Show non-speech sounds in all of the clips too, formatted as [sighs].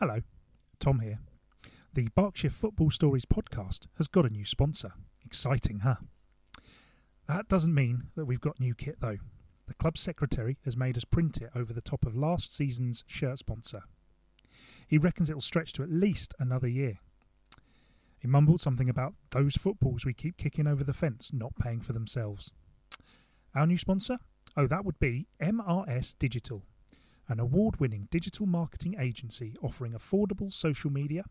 Hello, Tom here. The Berkshire Football Stories podcast has got a new sponsor. Exciting, huh? That doesn't mean that we've got new kit though. The club secretary has made us print it over the top of last season's shirt sponsor. He reckons it'll stretch to at least another year. He mumbled something about those footballs we keep kicking over the fence not paying for themselves. Our new sponsor? Oh, that would be MRS Digital, an award winning digital marketing agency offering affordable social media,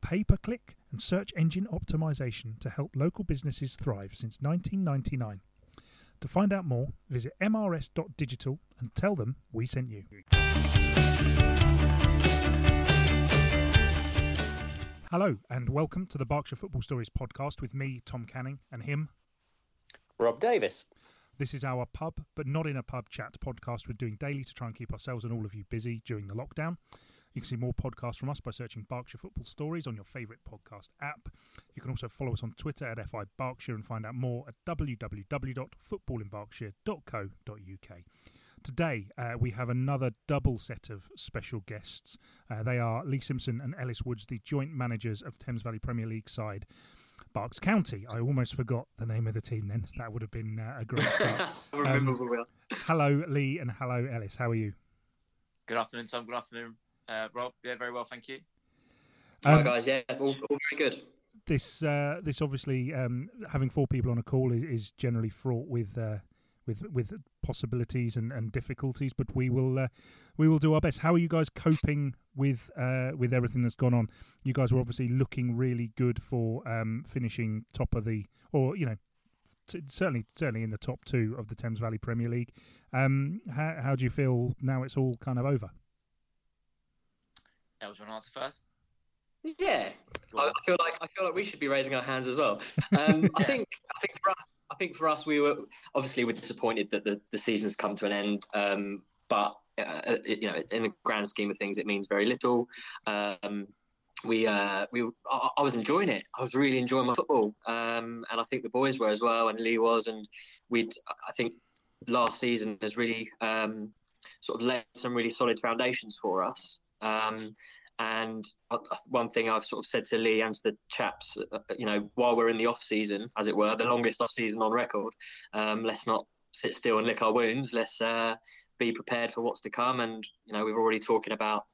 pay per click, and search engine optimization to help local businesses thrive since 1999. To find out more, visit mrs.digital and tell them we sent you. Hello, and welcome to the Berkshire Football Stories podcast with me, Tom Canning, and him, Rob Davis. This is our pub, but not in a pub chat podcast we're doing daily to try and keep ourselves and all of you busy during the lockdown. You can see more podcasts from us by searching Berkshire Football Stories on your favourite podcast app. You can also follow us on Twitter at FI Berkshire and find out more at www.footballinberkshire.co.uk. Today, uh, we have another double set of special guests. Uh, they are Lee Simpson and Ellis Woods, the joint managers of Thames Valley Premier League side. Berks County. I almost forgot the name of the team then. [laughs] That would have been uh, a great [laughs] start. um, [laughs] hello, Lee, and hello, Ellis. How are you? Good afternoon, Tom. Good afternoon, uh, Rob. Yeah, very well, thank you. Um, Hi, guys. Yeah, all, all very good. This, uh, this obviously, um, having four people on a call is, is generally fraught with uh, with with possibilities and, and difficulties. But we will uh, we will do our best. How are you guys coping with uh, with everything that's gone on? You guys were obviously looking really good for um, finishing top of the, or you know, t- certainly certainly in the top two of the Thames Valley Premier League. Um, how how do you feel now? It's all kind of over. To answer first? Yeah, I, I, feel like I feel like we should be raising our hands as well. [laughs] Um, yeah. I think I think for us, I think for us, we were obviously we're disappointed that the, the season's come to an end. Um, but uh, it, you know, in the grand scheme of things, it means very little. Um, we uh, we I, I, was enjoying it. I was really enjoying my football, um, and I think the boys were as well, and Lee was, and we'd I think last season has really um, sort of laid some really solid foundations for us. Um, and one thing I've sort of said to Lee and to the chaps, uh, you know, while we're in the off season, as it were, the longest off season on record, um, let's not sit still and lick our wounds. Let's uh, be prepared for what's to come. And you know, we're already talking about,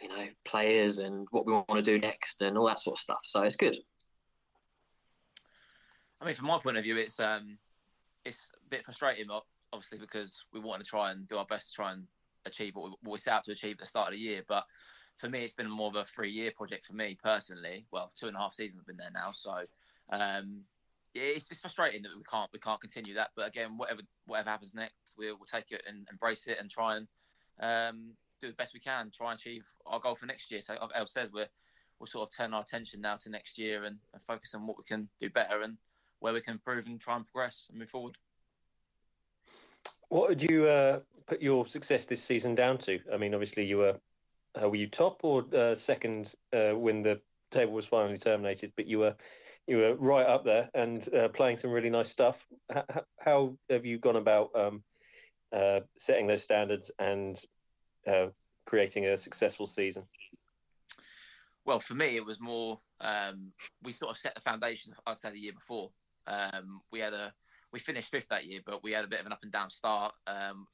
you know, players and what we want to do next and all that sort of stuff. So it's good. I mean, from my point of view, it's um, it's a bit frustrating, obviously, because we want to try and do our best to try and achieve what we, what we set out to achieve at the start of the year, but for me, it's been more of a three-year project for me personally. Well, two and a half seasons I've been there now, so um, yeah, it's, it's, frustrating that we can't we can't continue that. But again, whatever whatever happens next, we'll, we'll take it and embrace it and try and um, do the best we can. Try and achieve our goal for next year. So, like El says, we're we'll sort of turn our attention now to next year and, and focus on what we can do better and where we can improve and try and progress and move forward. What would you uh, put your success this season down to? I mean, obviously you were uh, were you top or uh, second uh, when the table was finally terminated? But you were you were right up there and uh, playing some really nice stuff. H- how have you gone about um, uh, setting those standards and creating a successful season? Well, for me, it was more um, we sort of set the foundation. I'd say the year before um, we had a we finished fifth that year, but we had a bit of an up and down start. Um,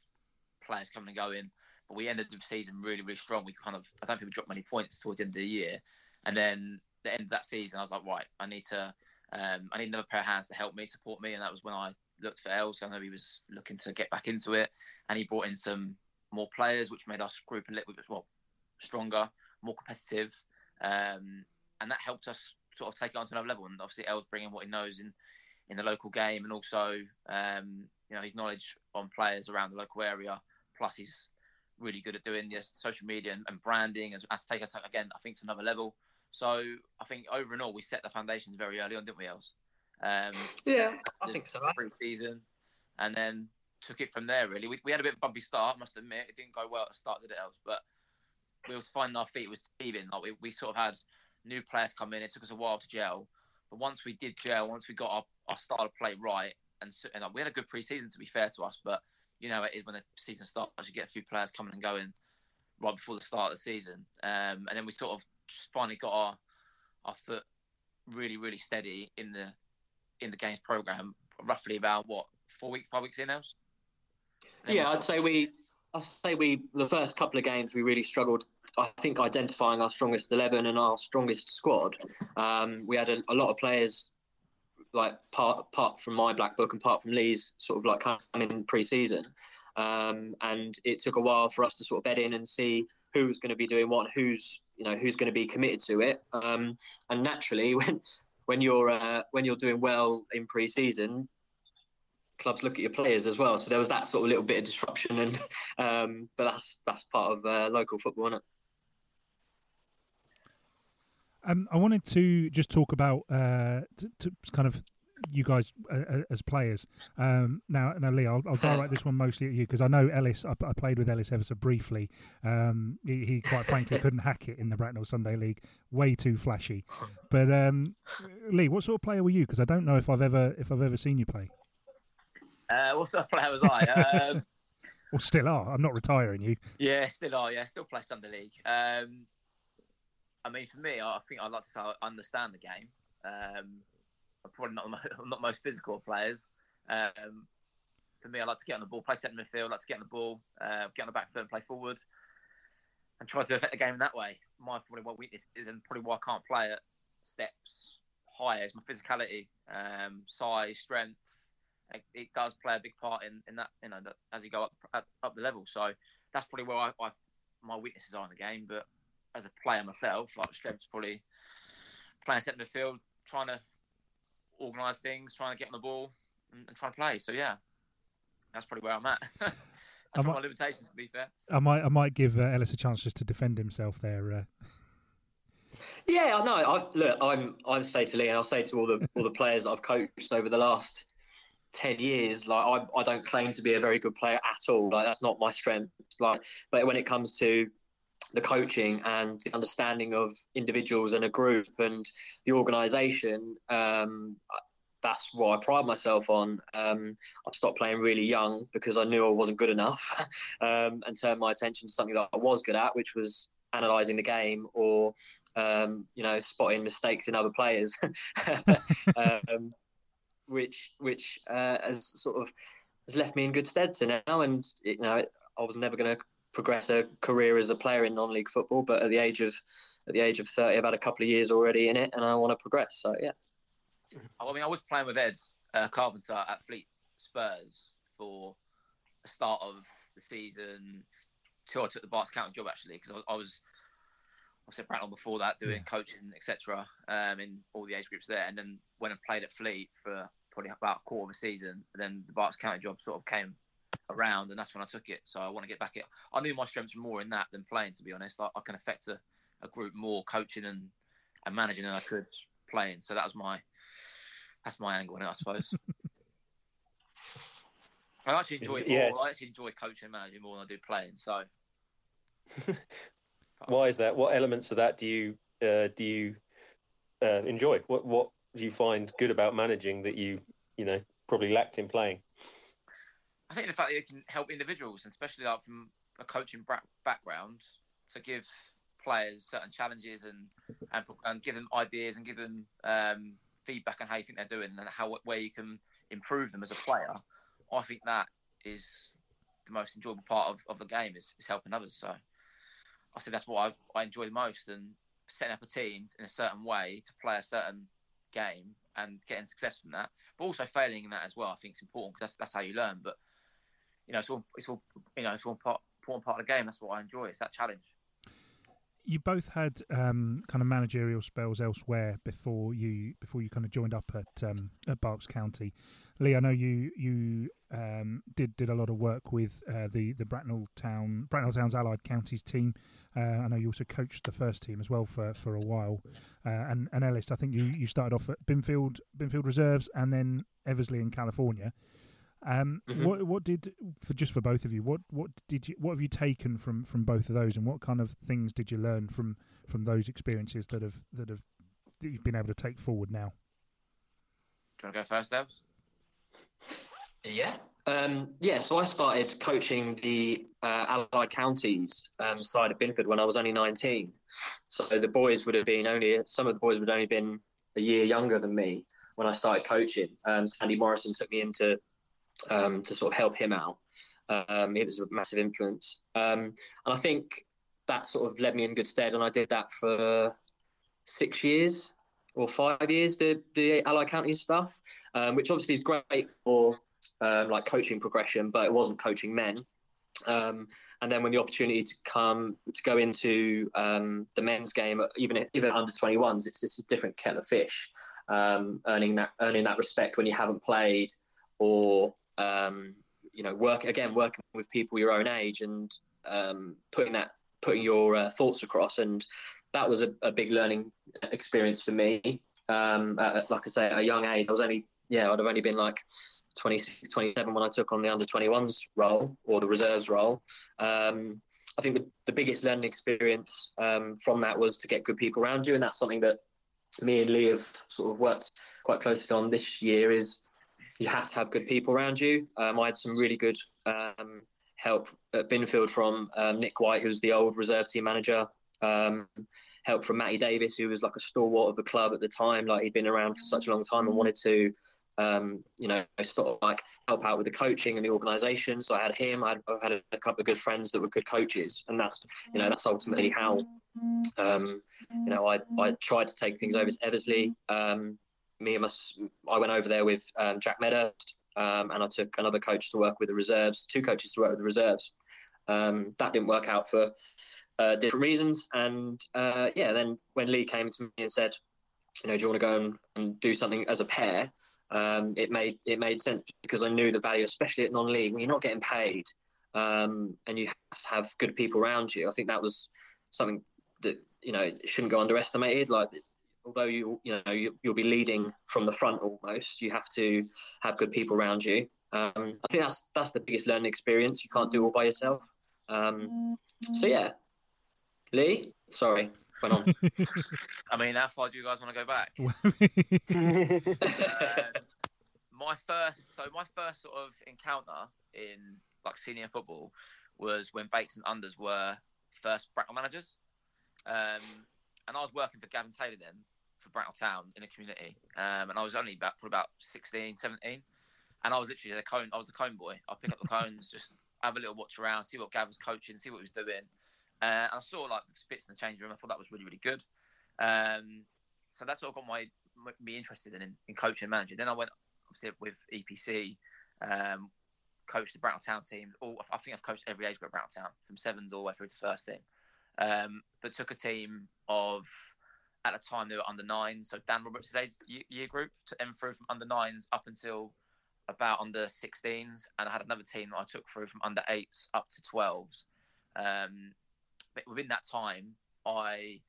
players coming and going. But we ended the season really, really strong. We kind of, I don't think we dropped many points towards the end of the year. And then the end of that season, I was like, right, I need to, um, I need another pair of hands to help me, support me. And that was when I looked for Els. I know he was looking to get back into it. And he brought in some more players, which made us group a little bit well, stronger, more competitive. Um, and that helped us sort of take it on to another level. And obviously, Els bringing what he knows in, in the local game and also, um, you know, his knowledge on players around the local area, plus his really good at doing the social media and, and branding as, as take us again, I think to another level. So I think over and all, we set the foundations very early on, didn't we, Els? Um, yeah, I think so. Pre-season, and then took it from there. Really, we, we had a bit of a bumpy start. Must admit, it didn't go well at the start, did it, Els? But we were finding our feet. was teething. Like we, we sort of had new players come in. It took us a while to gel, but once we did gel, once we got our, our style of play right, and, and we had a good pre-season to be fair to us, but you know it is when the season starts. You get a few players coming and going. right before the start of the season, um, and then we sort of finally got our our foot really really steady in the in the games program. Roughly about what four weeks, five weeks in now. Yeah, I'd say we. I say we the first couple of games we really struggled. I think identifying our strongest eleven and our strongest squad. Um, we had a, a, lot of players like part apart from my black book and part from Lee's sort of like coming in pre-season, um, and it took a while for us to sort of bed in and see who's going to be doing what, who's you know who's going to be committed to it. Um, and naturally, [laughs] when when you're uh, when you're doing well in pre-season, clubs look at your players as well. So there was that sort of little bit of disruption, and [laughs] um, but that's that's part of uh, local football, isn't it? Um, I wanted to just talk about uh, to, to kind of you guys uh, uh, as players. Um, now, now, Lee, I'll, I'll direct this one mostly at you because I know Ellis. I, I, played with Ellis ever so briefly. Um, he, he, quite frankly [laughs] couldn't hack it in the Bracknell Sunday League. Way too flashy. But um, Lee, what sort of player were you? Because I don't know if I've ever if I've ever seen you play. Uh, what sort of player was I? Um, [laughs] well, still are. I'm not retiring you. Yeah, still are. Yeah, still play Sunday League. I mean, for me, I think I'd like to say I understand the game. Um, I'm probably not [laughs] I'm not most physical players. Um, for me, I like to get on the ball, play centre midfield, I like to get on the ball, uh, get on the back foot and play forward, and try to affect the game in that way. My probably what weakness is, and probably why I can't play at steps higher is my physicality, um, size, strength. It, does play a big part in, in that, you know, as you go up, up, up the level. So that's probably where I, I, my weaknesses are in the game. But as a player myself, like strength's probably playing centre midfield, trying to organise things, trying to get on the ball, and, and trying to play. So yeah, that's probably where I'm at. [laughs] that's might, my limitations, to be fair. I might, I might give uh, Ellis a chance just to defend himself there. Uh... [laughs] Yeah, I know. I, look, I'm, I say to Lee, and I'll say to all the all the players I've coached over the last ten years, like I, I don't claim to be a very good player at all. Like that's not my strength. Like, but when it comes to the coaching and the understanding of individuals and a group and the organisation. Um, that's what I pride myself on. Um, I stopped playing really young because I knew I wasn't good enough, [laughs] um, and turned my attention to something that I was good at, which was analysing the game or um, you know spotting mistakes in other players, [laughs] um, which which uh, has sort of has left me in good stead to now. And you know I was never going to progress a career as a player in non-league football. But at the age of at the age of thirty, I've had a couple of years already in it, and I want to progress. So yeah. I mean, I was playing with Ed uh, Carpenter at Fleet Spurs for the start of the season till I took the Berks County job actually because I, I, was I said Bracknell before that doing yeah. coaching etc. Um, in all the age groups there, and then went and played at Fleet for probably about a quarter of a season. And then the Berks County job sort of came around, and that's when I took it. So I want to get back it. I knew my strengths were more in that than playing. To be honest, I, I can affect a, a group more coaching and, and managing than I could playing. So that was my that's my angle on it, I suppose. [laughs] I actually enjoy it more. I actually enjoy coaching and managing more than I do playing. So, [laughs] why is that? What elements of that do you uh, do you uh, enjoy? What what do you find good about managing that you you know probably lacked in playing? I think the fact that you can help individuals, and especially like from a coaching background, to give players certain challenges and and, and give them ideas and give them um, feedback on how you think they're doing and how where you can improve them as a player. I think that is the most enjoyable part of, of the game is, is helping others. So I think that's what I, I enjoy the most and setting up a team in a certain way to play a certain game and getting success from that, but also failing in that as well. I think it's important because that's, that's how you learn. But you know, it's all it's all you know, it's all part important part of the game. That's what I enjoy. It's that challenge. You both had um, kind of managerial spells elsewhere before you before you kind of joined up at um, at Berks County. Lee, I know you you um, did did a lot of work with uh, the the Bracknell Town Bracknell Town's allied counties team. Uh, I know you also coached the first team as well for, for a while. Uh, and and Ellis, I think you, you started off at Binfield Binfield Reserves and then Eversley in California. Um, mm-hmm. What what did for just for both of you? What what did you what have you taken from from both of those, and what kind of things did you learn from from those experiences that have that have that you've been able to take forward now? Do you want to go first, Devs? Yeah. Um, yeah, so I started coaching the uh, Allied Counties um, side of Binfield when I was only 19. So the boys would have been only, some of the boys would have only been a year younger than me when I started coaching. Um, Sandy Morrison took me in to, um, to sort of help him out. Um, it was a massive influence. Um, and I think that sort of led me in good stead. And I did that for six years or five years, the, the Allied Counties stuff, which obviously is great for um, like coaching progression, but it wasn't coaching men. Um, and then when the opportunity to come to go into um, the men's game, even even under 21s, it's just a different kettle of fish. Um, earning that earning that respect when you haven't played, or um, you know, work again working with people your own age and um, putting that putting your uh, thoughts across, and that was a, a big learning experience for me. At, like I say, at a young age, I was only yeah, I'd have only been like 26, 27 when I took on the under 21s role or the reserves role. Um, I think the, the biggest learning experience um, from that was to get good people around you, and that's something that me and Lee have sort of worked quite closely on this year. Is you have to have good people around you. Um, I had some really good um, help at Binfield from um, Nick White, who's the old reserve team manager. Um, help from Matty Davis, who was like a stalwart of the club at the time. Like he'd been around for such a long time and wanted to um, you know, sort of like help out with the coaching and the organisation. So I had him. I had a, couple of good friends that were good coaches, and that's you know that's ultimately how um, you know I, I tried to take things over to Eversley. Um, me and my, I went over there with um, Jack Meadows, um, and I took another coach to work with the reserves, two coaches to work with the reserves. Um, that didn't work out for uh, different reasons, and uh, yeah, then when Lee came to me and said, you know, do you want to go and, and do something as a pair? um, it made it made sense because I knew the value, especially at non-league, when you're not getting paid um, and you have good people around you. I think that was something that you know shouldn't go underestimated. Like, although you you know you, will be leading from the front almost, you have to have good people around you. Um, I think that's that's the biggest learning experience. You can't do all by yourself. Um, so yeah, Lee, sorry went on. [laughs] I mean, how far do you guys want to go back? uh, [laughs] my first, so my first sort of encounter in like senior football was when Bates and Unders were first Bracknell managers, um, and I was working for Gavin Taylor then for Bracknell Town in the community, um, and I was only about probably about 16, 17, and I was literally the cone. I was the cone boy. I pick up the [laughs] cones, just have a little watch around, see what Gav was coaching, see what he was doing. Uh, I saw like bits in the change room. I thought that was really, really good. Um, so that's what got my, me interested in, in coaching and managing. Then I went obviously with EPC, um, coached the Bracknell Town team. All I think I've coached every age group at Bracknell Town, from sevens all the way through to first team. Um, but took a team of at the time they were under nine, so Dan Roberts' age year group to them through from under nines up until about under 16s, and I had another team that I took through from under eights up to 12s. Um, within that time, I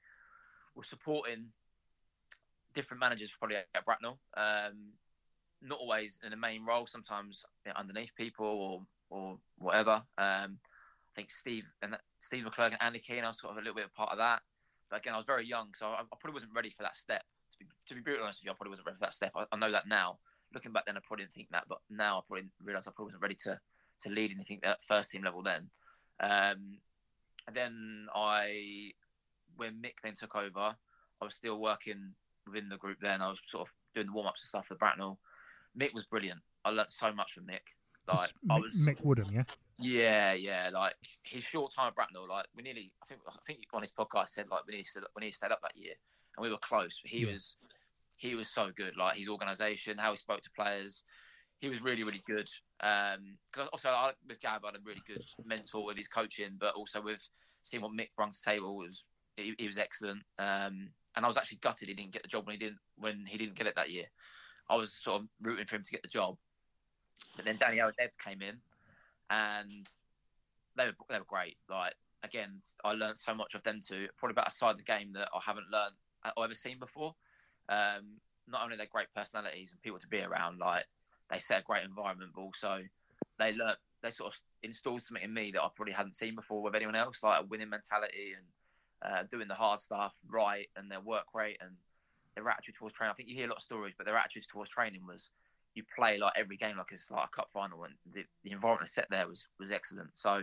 was supporting different managers probably at Bracknell. Um, not always in the main role, sometimes you know, underneath people or or whatever. Um, I think Steve and Steve McClurg and Andy Keane, I was sort of a little bit of part of that. But again, I was very young, so I, I probably wasn't ready for that step. To be, to be brutally honest with you, I probably wasn't ready for that step. I, I, know that now. Looking back then, I probably didn't think that, but now I probably realise I probably wasn't ready to to lead anything at first team level then. Um, and then I, when Mick then took over, I was still working within the group then. I was sort of doing the warm ups and stuff for Bracknell. Mick was brilliant. I learnt so much from Mick. Like I was Mick Woodham, yeah. Yeah, yeah. Like his short time at Bracknell, like we nearly, I think, I think on his podcast said like we nearly stood, we nearly stayed up that year, and we were close. But he yeah. was, he was so good. Like his organisation, how he spoke to players, he was really, really good. Um, cause also I, with Gav, I had a really good mentor with his coaching, but also with seeing what Mick brought to the table was he, he was excellent. Um, and I was actually gutted he didn't get the job when he didn't when he didn't get it that year. I was sort of rooting for him to get the job, but then Danny Deb came in, and they were they were great. Like again, I learned so much of them too. Probably about a side of the game that I haven't learned or ever seen before. Um, not only are great personalities and people to be around, like they set a great environment, but also they learn they sort of installed something in me that I probably hadn't seen before with anyone else, like a winning mentality and uh, doing the hard stuff right and their work rate and their attitude towards training. I think you hear a lot of stories, but their attitude towards training was you play like every game like it's like a cup final, and the, the environment set there was was excellent. So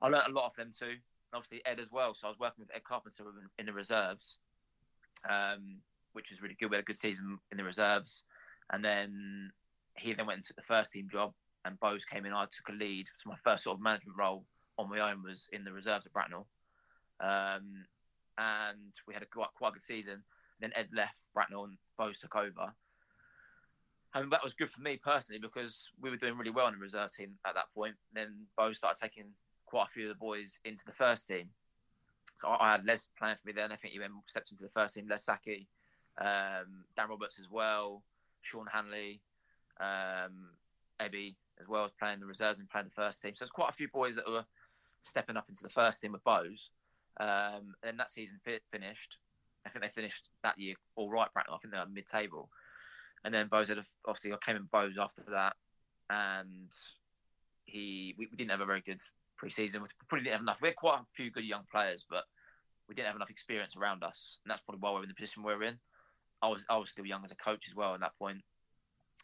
I learned a lot of them too. Obviously Ed as well. So I was working with Ed Carpenter in, in the reserves, um, which was really good. We had a good season in the reserves, and then he then went and took the first team job, and Bose came in. I took a lead. So my first sort of management role on my own was in the reserves at Bracknell, um, and we had a quite, quite a good season. Then Ed left Bracknell, and Bose took over. And that was good for me personally because we were doing really well in the reserve team at that point. Then Bose started taking quite a few of the boys into the first team. So I, had Les playing for me then. I think he went stepped into the first team. Les Saki, um, Dan Roberts as well, Sean Hanley, um, Ebby as well as playing the reserves and playing the first team. So there's quite a few boys that were stepping up into the first team with Bose. Um, and that season fi- finished. I think they finished that year all right, Bracknell. I think they were mid-table. And then Bose had a, obviously I came in Bose after that, and he we, we didn't have a very good pre-season. We probably didn't have enough. We had quite a few good young players, but we didn't have enough experience around us, and that's probably why we're in the position we're in. I was I was still young as a coach as well at that point.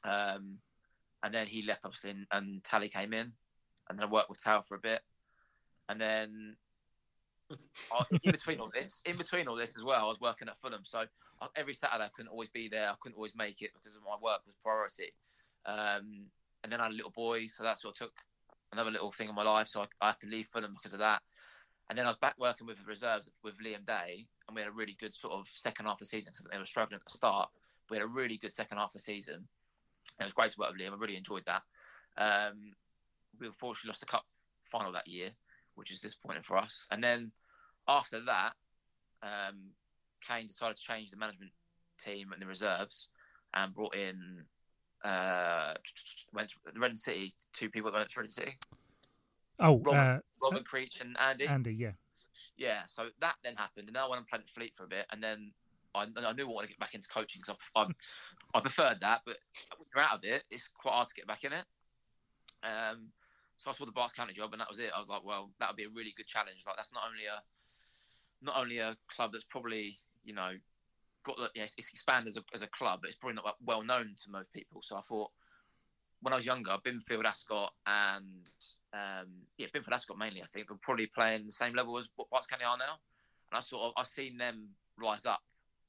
Um, and then he left obviously, and, and Tally came in, and then I worked with Tal for a bit, and then in between all this, in between all this as well, I was working at Fulham, so I, every Saturday I couldn't always be there. I couldn't always make it because my work was priority. Um, and then I had a little boy, so that sort of took another little thing in my life. So I, I had to leave Fulham because of that. And then I was back working with the reserves with Liam Day, and we had a really good sort of second half of the season because they were struggling at the start. We had a really good second half of the season. And it was great to work with Liam. I really enjoyed that. Um, we unfortunately lost the cup final that year, which is disappointing for us. And then after that, um, Kane decided to change the management team and the reserves and brought in uh, went to Reading City. Two people that went to Reading City. Oh, Robin, uh, Robin Creech and Andy. Andy, yeah. Yeah, so that then happened, and then I went and played at Fleet for a bit, and then I, I knew I wanted to get back into coaching because I, I, I preferred that, but when you're out of it, it's quite hard to get back in it. Um, so I saw the Berks County job, and that was it. I was like, well, that would be a really good challenge. Like that's not only a not only a club that's probably you know got the, yeah, it's expanded as a, as a club, but it's probably not well known to most people. So I thought when I was younger, Binfield, Ascot, and um, yeah, Binfield, Ascot mainly, I think, were probably playing the same level as what Berks County are now. And I sort of I've seen them rise up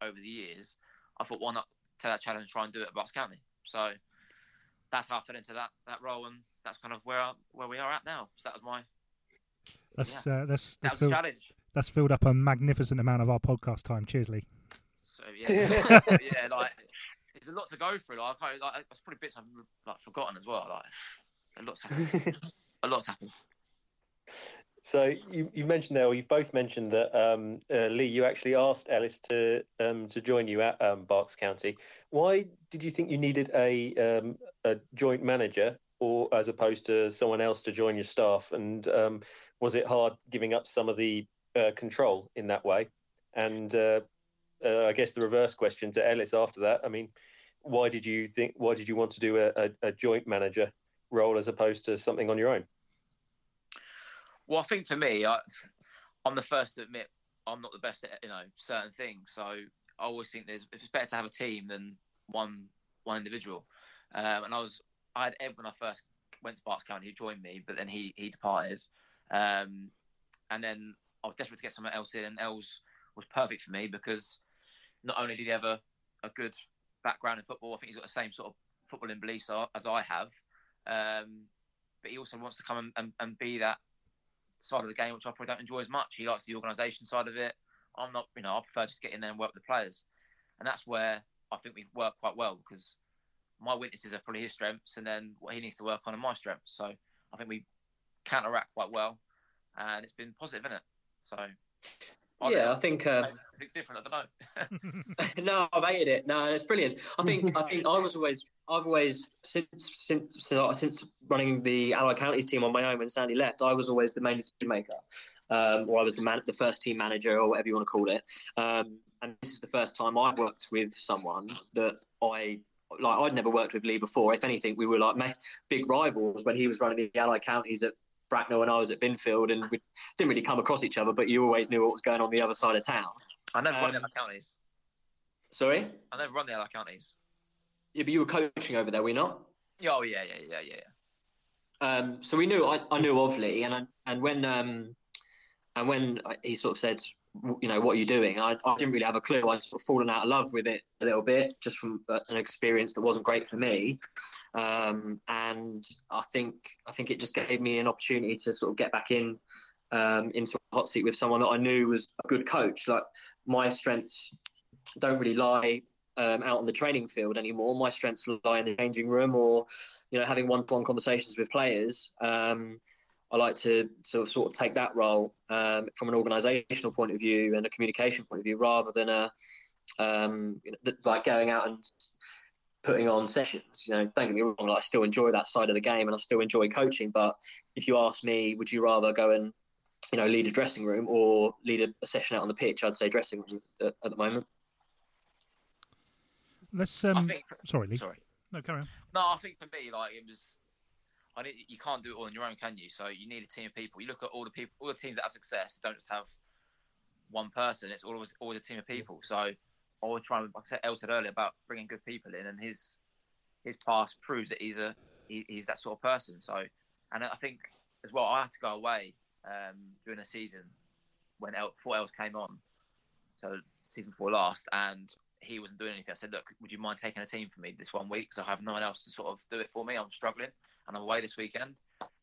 over the years. I thought, why not take that challenge, and try and do it at Berks County? So that's how I fell into that that role, and that's kind of where I, where we are at now. So that was my That's uh, that's that that's was a challenge. That's filled up a magnificent amount of our podcast time. Cheers, Lee. So yeah, [laughs] [laughs] yeah, like there's a lot to go through. Like, I can't, like that's probably bits I've like forgotten as well. Like a lot's happened. a lot's happened. So you, you mentioned there, or you've both mentioned that um, uh, Lee, you actually asked Ellis to um, to join you at um, Berks County. Why did you think you needed a um, a joint manager, or as opposed to someone else to join your staff? And um, was it hard giving up some of the uh, control in that way? And uh, uh, I guess the reverse question to Ellis after that. I mean, why did you think? Why did you want to do a, a, a joint manager role as opposed to something on your own? Well, I think for me, I, I'm the first to admit I'm not the best at you know certain things. So I always think there's it's better to have a team than one one individual. Um, and I was I had Ed when I first went to Berks County who joined me, but then he he departed. Um, and then I was desperate to get someone else in, and Els was perfect for me because not only did he have a, a good background in football, I think he's got the same sort of footballing beliefs as I have. Um, but he also wants to come and, and, and be that side of the game, which I probably don't enjoy as much. He likes the organisation side of it. I'm not, you know, I prefer just get in there and work with the players, and that's where I think we work quite well because my weaknesses are probably his strengths, and then what he needs to work on are my strengths. So I think we counteract quite well, and it's been positive, isn't it? So Yeah, I think. Um, it's different. I don't know. [laughs] no, I've hated it. No, it's brilliant. I think I [laughs] think I was always I've always since since since running the Allied Counties team on my own when Sandy left, I was always the main decision maker, um, or I was the man, the first team manager, or whatever you want to call it. Um, and this is the first time I worked with someone that I like. I'd never worked with Lee before. If anything, we were like big rivals when he was running the Allied Counties at Bracknell and I was at Binfield, and we didn't really come across each other, but you always knew what was going on the other side of town. I never run the Um, other counties. Sorry. I never run the other counties. Yeah, but you were coaching over there, were you not? Oh yeah, yeah, yeah, yeah. Um, so we knew I, I knew of Lee, and and when um, and when he sort of said, you know, what are you doing? I, I didn't really have a clue. I'd sort of fallen out of love with it a little bit, just from uh, an experience that wasn't great for me. Um, and I think I think it just gave me an opportunity to sort of get back in um, into a hot seat with someone that I knew was a good coach. Like my strengths don't really lie um, out on the training field anymore. My strengths lie in the changing room or, you know, having one-to-one conversations with players. Um, I like to sort of, sort of take that role um, from an organisational point of view and a communication point of view, rather than a um, you know, like going out and putting on sessions. You know, don't get me wrong, like, I still enjoy that side of the game and I still enjoy coaching. But if you ask me, would you rather go and you know lead a dressing room or lead a, a session out on the pitch? I'd say dressing room at, at the moment. Let's. Um, think, sorry, Lee. Sorry. No, carry on. No, I think for me, like it was. I need, you can't do it all on your own, can you? So you need a team of people. You look at all the people, all the teams that have success. Don't just have one person. It's always always a team of people. So I was trying. To like El said earlier about bringing good people in, and his his past proves that he's a he, he's that sort of person. So, and I think as well, I had to go away um, during the season when El, before Els came on, so season four last, and he wasn't doing anything. I said, look, would you mind taking a team for me this one week? Because I have no one else to sort of do it for me. I'm struggling and I'm away this weekend.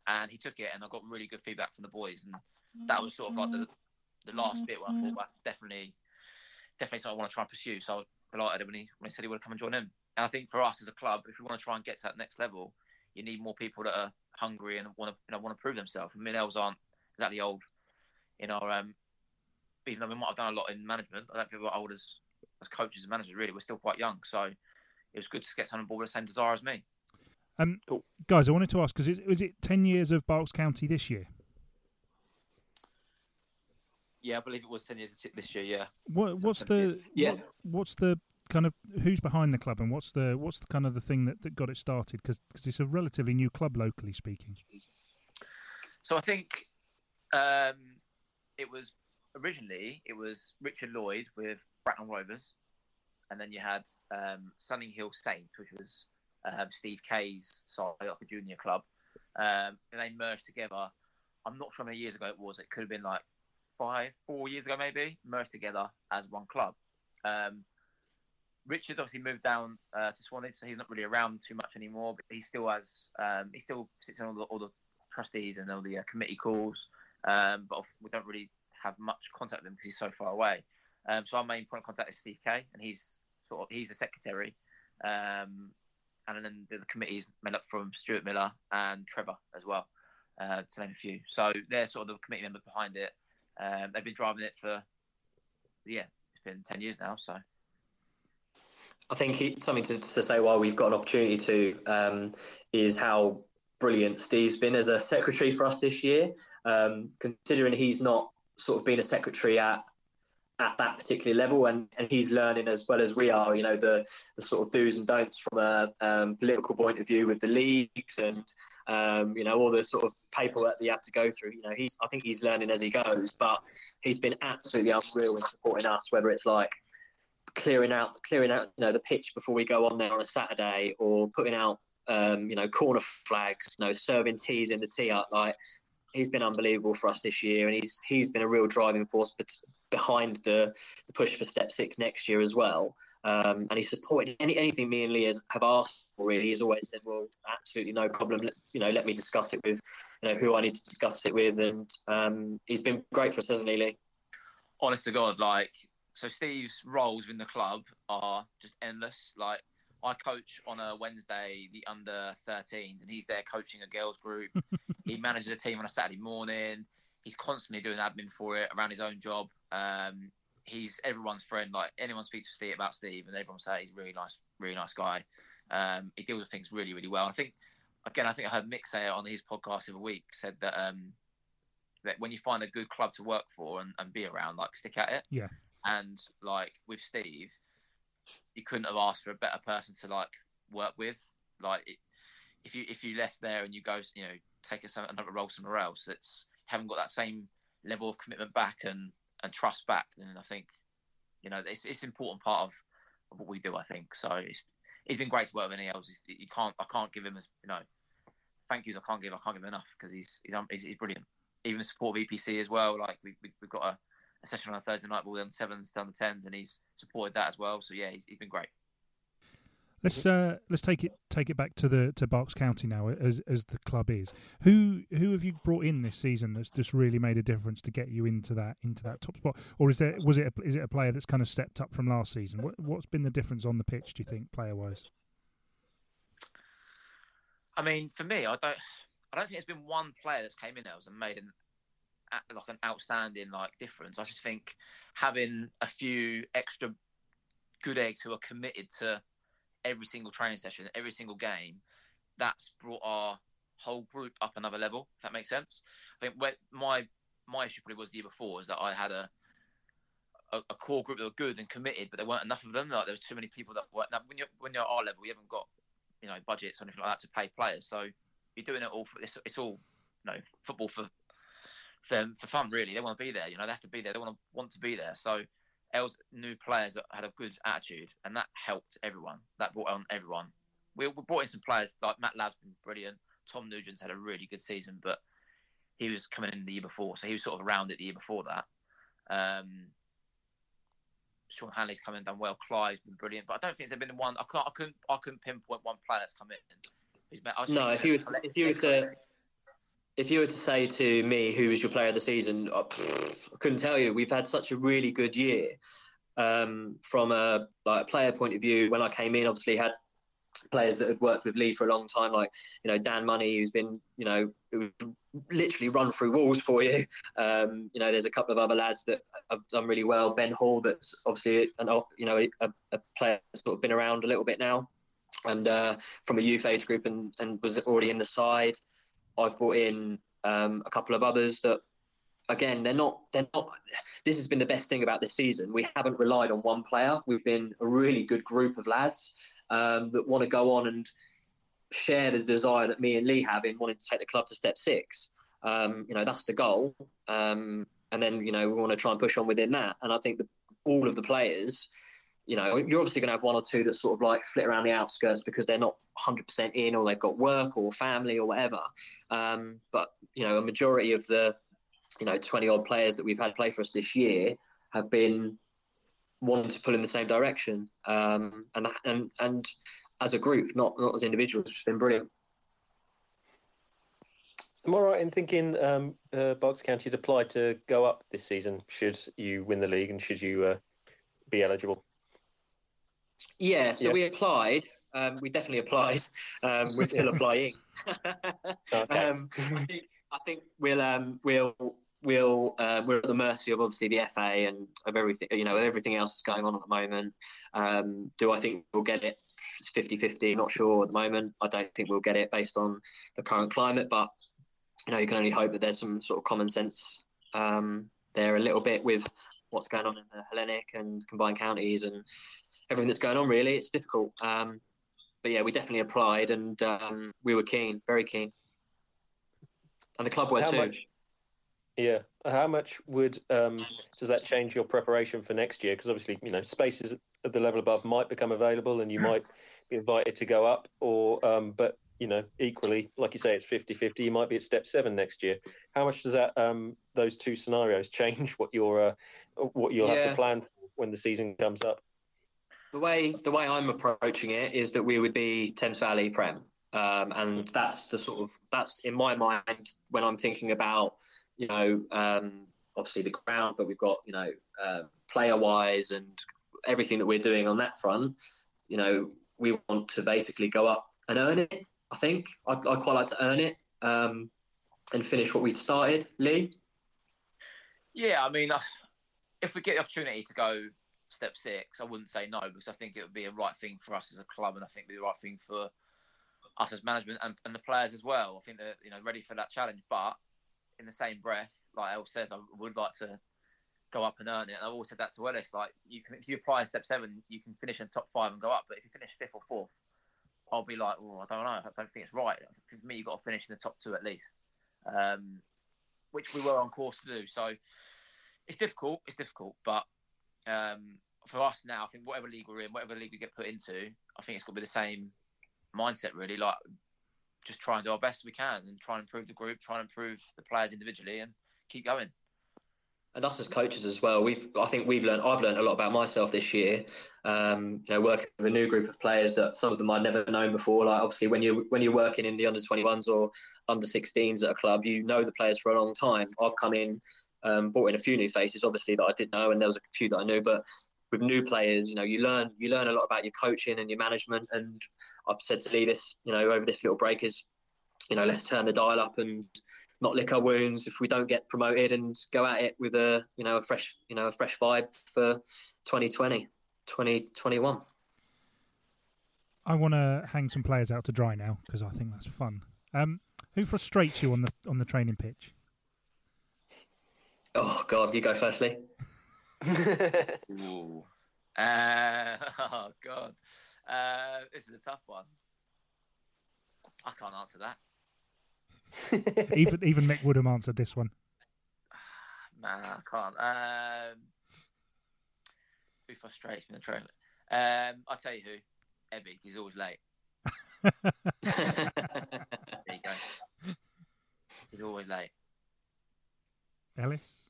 And he took it, and I got really good feedback from the boys. And that was sort of like the, the last bit where I thought that's definitely definitely something I want to try and pursue. So I was delighted when he when he said he would come and join in. And I think for us as a club, if we want to try and get to that next level, you need more people that are hungry and want to you know want to prove themselves. And Minels aren't exactly old in our um, even though we might have done a lot in management. I don't think we're old as as coaches and managers, really, we're still quite young. So it was good to get someone on board with the same desire as me. Um, cool. Guys, I wanted to ask because is it 10 years of Berks County this year? Yeah, I believe it was 10 years this year, yeah. What, what's the yeah. What, what's the kind of who's behind the club and what's the what's the kind of the thing that, that got it started because because it's a relatively new club locally speaking. So I think um, it was originally it was Richard Lloyd with Bracknell Rovers, and then you had um, Sunninghill Saints, which was um, Steve Kay's side, like a junior club, um, and they merged together. I'm not sure how many years ago it was. It could have been like five, four years ago, maybe merged together as one club. Um, Richard obviously moved down uh, to Swansea, so he's not really around too much anymore. But he still has, um, he still sits on all the, all the trustees and all the uh, committee calls. Um, but we don't really have much contact with him because he's so far away. Um, so our main point of contact is Steve Kay, and he's sort of he's the secretary, um, and then the, the committee is made up from Stuart Miller and Trevor as well, uh, to name a few. So they're sort of the committee members behind it. Um, they've been driving it for yeah, it's been ten years now. So I think something to, to, say why we've got an opportunity to um, is how brilliant Steve's been as a secretary for us this year. Um, considering he's not sort of been a secretary at at that particular level and, and he's learning as well as we are you know the the sort of do's and don'ts from a um, political point of view with the leagues and um, you know all the sort of paperwork that you have to go through. You know he's i think he's learning as he goes but he's been absolutely unreal in supporting us whether it's like clearing out clearing out you know the pitch before we go on there on a saturday or putting out um, you know corner flags you know serving teas in the tee up. Like he's been unbelievable for us this year, and he's he's been a real driving force behind the, the push for step six next year as well. Um, and he supported any, anything me and Lee has, have asked for. Really, he's always said, "Well, absolutely no problem. Let, you know, let me discuss it with you know who I need to discuss it with." And um, he's been great for us, hasn't he, Lee? Honest to God, like so, Steve's roles in the club are just endless. Like I coach on a Wednesday the under 13s, and he's there coaching a girls group. [laughs] he manages a team on a Saturday morning. He's constantly doing admin for it around his own job. Um, he's everyone's friend. Like anyone speaks to Steve about Steve, and everyone say he's a really nice, really nice guy. Um, he deals with things really, really well. I think, again, I think I heard Mick say it on his podcast the other week. Said that um, that when you find a good club to work for and, and be around, like stick at it. Yeah. And like with Steve, you couldn't have asked for a better person to like work with. Like it, if you if you left there and you go, you know, take a, another role somewhere else, that's haven't got that same level of commitment back and and trust back, then I think you know it's it's an important part of, of what we do. I think so. It's he's been great to work with. Any else, you can't I can't give him as you know thank yous I can't give I can't give him enough because he's he's, um, he's he's brilliant. Even support of EPC as well. Like we, we have got a, a, session on a Thursday night, but we're on sevens down the tens, and he's supported that as well. So yeah, he's, he's been great. Let's uh, let's take it take it back to the to Berks County now, as as the club is. Who who have you brought in this season that's just really made a difference to get you into that into that top spot, or is there was it a, is it a player that's kind of stepped up from last season? What what's been the difference on the pitch? Do you think player wise? I mean, for me, I don't I don't think there's been one player that's came in there and made an like an outstanding like difference. I just think having a few extra good eggs who are committed to every single training session, every single game, that's brought our whole group up another level. If that makes sense. I think when my my issue probably was the year before is that I had a, a, a core group that were good and committed, but there weren't enough of them. Like there was too many people that were. Now, when you're when you're at our level, you haven't got you know budgets or anything like that to pay players, so you're doing it all for it's, it's all you know football for for for fun really. They want to be there. You know they have to be there. They want to want to be there. So Els new players that had a good attitude, and that helped everyone. That brought on everyone. We, we brought in some players like Matt Lav's been brilliant. Tom Nugent's had a really good season, but he was coming in the year before, so he was sort of around it the year before that. Um, Sean Hanley's come in done well. Clyde's been brilliant, but I don't think there's been one. I can't. I couldn't. I couldn't pinpoint one player that's come in. no, if you were to, if you were to if you were to say to me who was your player of the season, oh, I couldn't tell you. We've had such a really good year um, from a like player point of view. When I came in, obviously had players that had worked with Lee for a long time, like you know Dan Money, who's been you know literally run through walls for you. Um, you know, there's a couple of other lads that have done really well. Ben Hall, that's obviously an you know a, a player that's sort of been around a little bit now, and uh, from a youth age group and, and was already in the side. I've brought in um, a couple of others that again they're not they're not this has been the best thing about this season. We haven't relied on one player. We've been a really good group of lads um, that want to go on and share the desire that me and lee have in wanting to take the club to step six. Um, you know that's the goal. Um, and then you know we want to try and push on within that. And i think that all of the players you know, you're obviously going to have one or two that sort of like flit around the outskirts because they're not 100% in or they've got work or family or whatever. Um, but, you know, a majority of the, you know, 20 odd players that we've had play for us this year have been wanting to pull in the same direction. Um, and, and, and as a group, not, not as individuals, which has been brilliant. Am I right in thinking um, uh, Berks County had applied to go up this season should you win the league and should you uh, be eligible? Yeah, so yeah. we applied. Um, we definitely applied. Um, we're still applying. [laughs] um, I, think, I think we'll um, we'll we'll uh, we're at the mercy of obviously the FA and of everything you know everything else that's going on at the moment. Um, do I think we'll get it? It's 50-50, Not sure at the moment. I don't think we'll get it based on the current climate, but you know you can only hope that there's some sort of common sense um, there a little bit with what's going on in the Hellenic and combined counties and everything that's going on. Really, it's difficult. Um, but yeah, we definitely applied, and um, we were keen, very keen, and the club were How too. Much, yeah. How much would um, does that change your preparation for next year? Because obviously, you know, spaces at the level above might become available, and you might be invited to go up. Or, um, but you know, equally, like you say, it's 50-50. You might be at step seven next year. How much does that um, those two scenarios [laughs] change what you're uh, what you'll yeah. have to plan for when the season comes up? The way the way I'm approaching it is that we would be Thames Valley Prem, um, and that's the sort of that's in my mind when I'm thinking about you know um, obviously the ground, but we've got you know uh, player wise and everything that we're doing on that front. You know, we want to basically go up and earn it. I think I'd, I'd quite like to earn it um, and finish what we started. Lee. Yeah, I mean, if we get the opportunity to go step six, I wouldn't say no because I think it would be a right thing for us as a club, and I think it'd be the right thing for us as management and, and the players as well. I think they're you know ready for that challenge, but in the same breath, like El says, I would like to go up and earn it. And I've always said that to Ellis. Like you can, if you apply in step seven, you can finish in top five and go up. But if you finish fifth or fourth, I'll be like, oh, I don't know. I don't think it's right. For me, you've got to finish in the top two at least, um, which we were on course to do. So it's difficult. It's difficult, but um, for us now, I think whatever league we're in, whatever league we get put into, I think it's got to be the same mindset really. Like just try and do our best we can and try and improve the group, try and improve the players individually, and keep going. And us as coaches as well, we've I think we've learned I've learned a lot about myself this year. Um, you know, working with a new group of players that some of them I'd never known before. Like obviously when you're when you're working in the under 21s or under 16s at a club, you know the players for a long time. I've come in, um, brought in a few new faces, obviously that I didn't know, and there was a few that I knew, but with new players, you know, you learn you learn a lot about your coaching and your management. And I've said to Lee this, you know, over this little break is, you know, let's turn the dial up and not lick our wounds if we don't get promoted and go at it with a you know a fresh you know a fresh vibe for 2020 2021 I want to hang some players out to dry now because I think that's fun. Um, who frustrates you on the on the training pitch? Oh god you go firstly Ooh. [laughs] Uh, [laughs] oh God, uh, this is a tough one. I can't answer that. [laughs] even even Mick Woodham answered this one. [sighs] Man, I can't. Um, who frustrates me in the trailer? Um, I'll tell you who. Ebby, he's always late. There you go. He's always late. Ellis.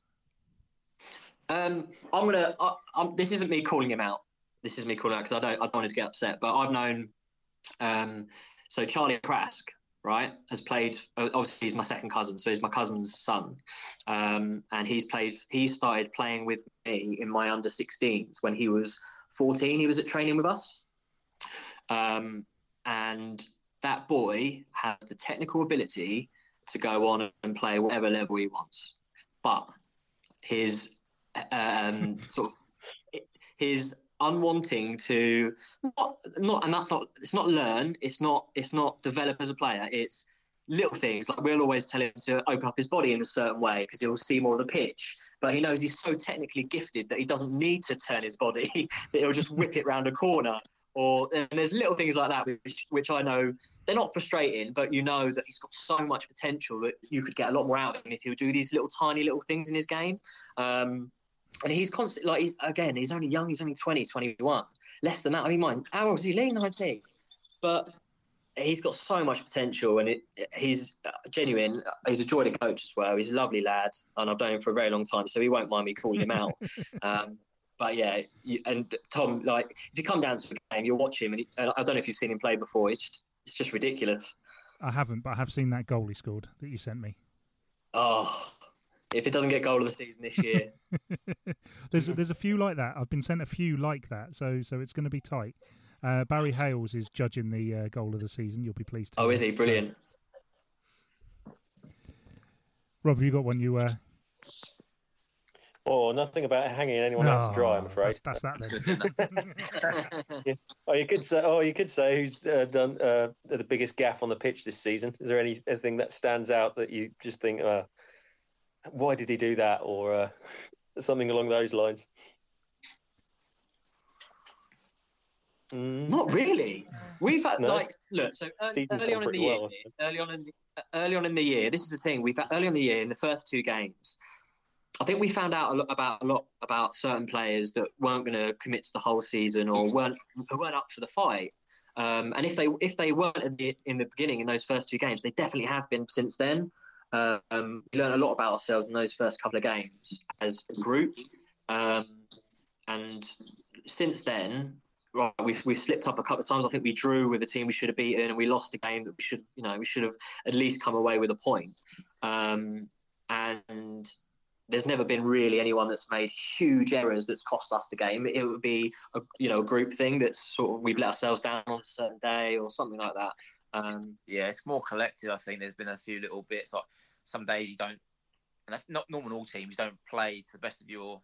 Um, I'm gonna. I'm, this isn't me calling him out. This is me calling out because I don't. I don't want to get upset. But I've known. Um, so Charlie Prask, right, has played. Obviously, he's my second cousin, so he's my cousin's son, um, and he's played. He started playing with me in my under 16s when he was 14. He was at training with us, um, and that boy has the technical ability to go on and play whatever level he wants, but his um, [laughs] sort of his unwanting to not, not and that's not it's not learned it's not it's not developed as a player it's little things like we'll always tell him to open up his body in a certain way because he'll see more of the pitch but he knows he's so technically gifted that he doesn't need to turn his body [laughs] that he'll just whip it round a corner or and there's little things like that which, which I know they're not frustrating, but you know that he's got so much potential that you could get a lot more out of him if he'll do these little tiny little things in his game. Um, and he's constantly like he's again he's only young, he's only 20, 21, less than that. I mean, mind how old is he? Late 19, but he's got so much potential, and it, he's genuine. He's a joy to coach as well. He's a lovely lad, and I've known him for a very long time, so he won't mind me calling him out. [laughs] um, but yeah, you, and Tom, like if you come down to a game, you'll watch him, and, he, and I don't know if you've seen him play before. It's just it's just ridiculous. I haven't, but I have seen that goal he scored that you sent me. Oh, if it doesn't get goal of the season this year, [laughs] there's there's a few like that. I've been sent a few like that, so so it's going to be tight. Uh, Barry Hales is judging the uh, goal of the season. You'll be pleased to. oh, know. is he So- brilliant? Rob, have you got one? You uh, Oh, nothing about hanging anyone else dry. I'm Oh, afraid. That's, that's that then. good. [laughs] Oh, you could say. Oh, you could say who's uh, done uh, the biggest gaff on the pitch this season. Is there any- anything that stands out that you just think, uh, why did he do that, or uh, [laughs] something along those lines? Mm, Not really. We've had No? like look. So early, early on in the pretty year, well, early on in the, early on in the year. This is the thing. We've had, early on in the year in the first two games. I think we found out a lot about a lot about certain players that weren't going to commit to the whole season or weren't who weren't up for the fight. Um, and if they if they weren't in the, in the beginning in those first two games, they definitely have been since then. Um, we learned a lot about ourselves in those first couple of games as a group, um, and since then, right, we've we've slipped up a couple of times. I think we drew with a team we should have beaten, and we lost a game that we should you know we should have at least come away with a point. Um, and there's never been really anyone that's made huge errors that's cost us the game. It would be a you know a group thing that's sort of we've let ourselves down on a certain day or something like that. Um, yeah, it's more collective. I think there's been a few little bits like some days you don't, and that's not normal all teams. You don't play to the best of your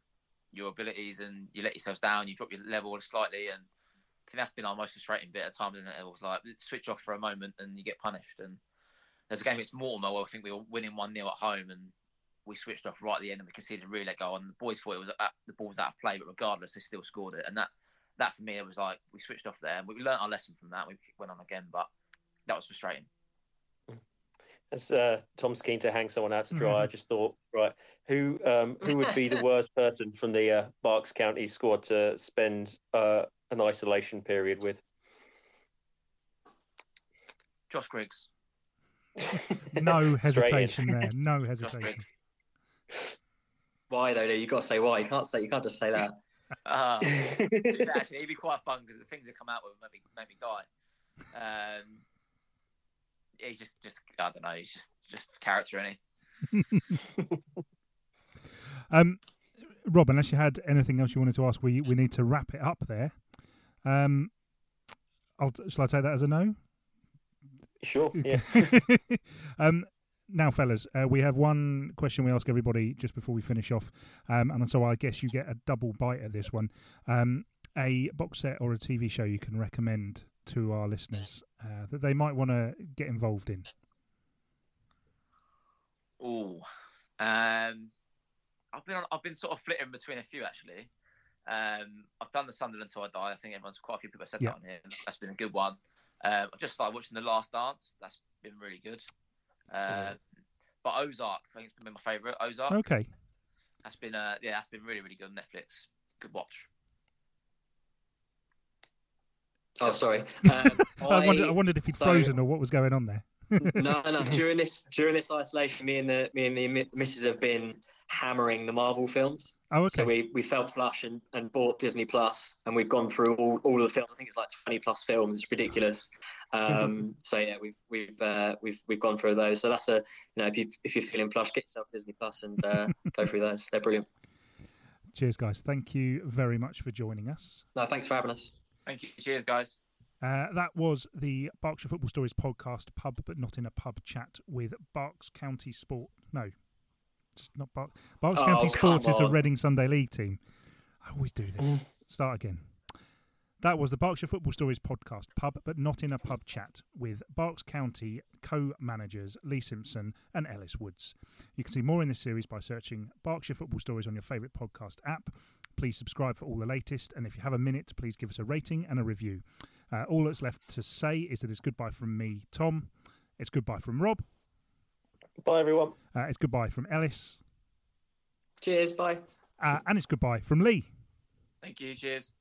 your abilities, and you let yourselves down. You drop your level slightly, and I think that's been our most frustrating bit at times. Isn't it? It was like switch off for a moment, and you get punished. And there's a game against Mortimer where I think we were winning one 0 at home, and we switched off right at the end, and we conceded a relay goal. And the boys thought it was at, the ball was out of play, but regardless, they still scored it. And that that for me, it was like we switched off there, and we learned our lesson from that. We went on again, but that was frustrating. as uh, Tom's keen to hang someone out to dry, Mm-hmm. I [laughs] just thought, right, who um, who would be the worst person from the uh, Berks County squad to spend uh, an isolation period with? Josh Griggs. [laughs] No hesitation there. No Josh hesitation. Griggs. Why though? You got to say why. You can't say. You can't just say that. Uh, [laughs] [laughs] to be fair, actually, he'd be quite fun because the things that come out with him make me, make me die. Um, he's just, just I don't know. He's just, just character, any. [laughs] Um, Rob, unless you had anything else you wanted to ask, we we need to wrap it up there. Um, I'll, shall I take that as a no? sure, yeah. um, now, fellas, uh, we have one question we ask everybody just before we finish off, um, and so I guess you get a double bite at this one. Um, a box set or a TV show you can recommend to our listeners uh, that they might want to get involved in. Oh, um, I've been on, I've been sort of flitting between a few actually. Um, I've done the Sunderland until I die. I think everyone's quite a few people have said Yeah. that on here. That's been a good one. Um, I've just started watching The Last Dance. That's been really good. Um, But Ozark, I think it's been my favourite. Ozark. Okay, That's been uh, yeah, that's been really really good on Netflix. Good watch. Oh, sorry. [laughs] Um, [laughs] I, wondered, I wondered if he'd so- frozen or what was going on there. no, no. [laughs] During this during this isolation, me and the me and the mi- missus have been hammering the Marvel films. Oh, okay. So we, we felt flush and, and bought Disney Plus, and we've gone through all, all of the films. I think it's like twenty plus films. It's ridiculous. Um, so yeah, we've we've uh, we've we've gone through those. So that's a you know if you if you're feeling flush, get yourself Disney Plus and uh, [laughs] go through those. They're brilliant. Cheers, guys. Thank you very much for joining us. No, thanks for having us. Thank you. Cheers, guys. Uh, that was the Berkshire Football Stories podcast, pub but not in a pub chat with Berks County Sport. No, just not Berks. Berks Oh, County come Sports is a. Reading Sunday League team. I always do this. Mm. Start again. That was the Berkshire Football Stories podcast, pub but not in a pub chat with Berks County co-managers Lee Simpson and Ellis Woods. You can see more in this series by searching Berkshire Football Stories on your favourite podcast app. Please subscribe for all the latest, and if you have a minute, please give us a rating and a review. Uh, all that's left to say is that it's goodbye from me, Tom. It's goodbye from Rob. Bye, everyone. Uh, it's goodbye from Ellis. Cheers. Bye. Uh, and it's goodbye from Lee. Thank you. Cheers.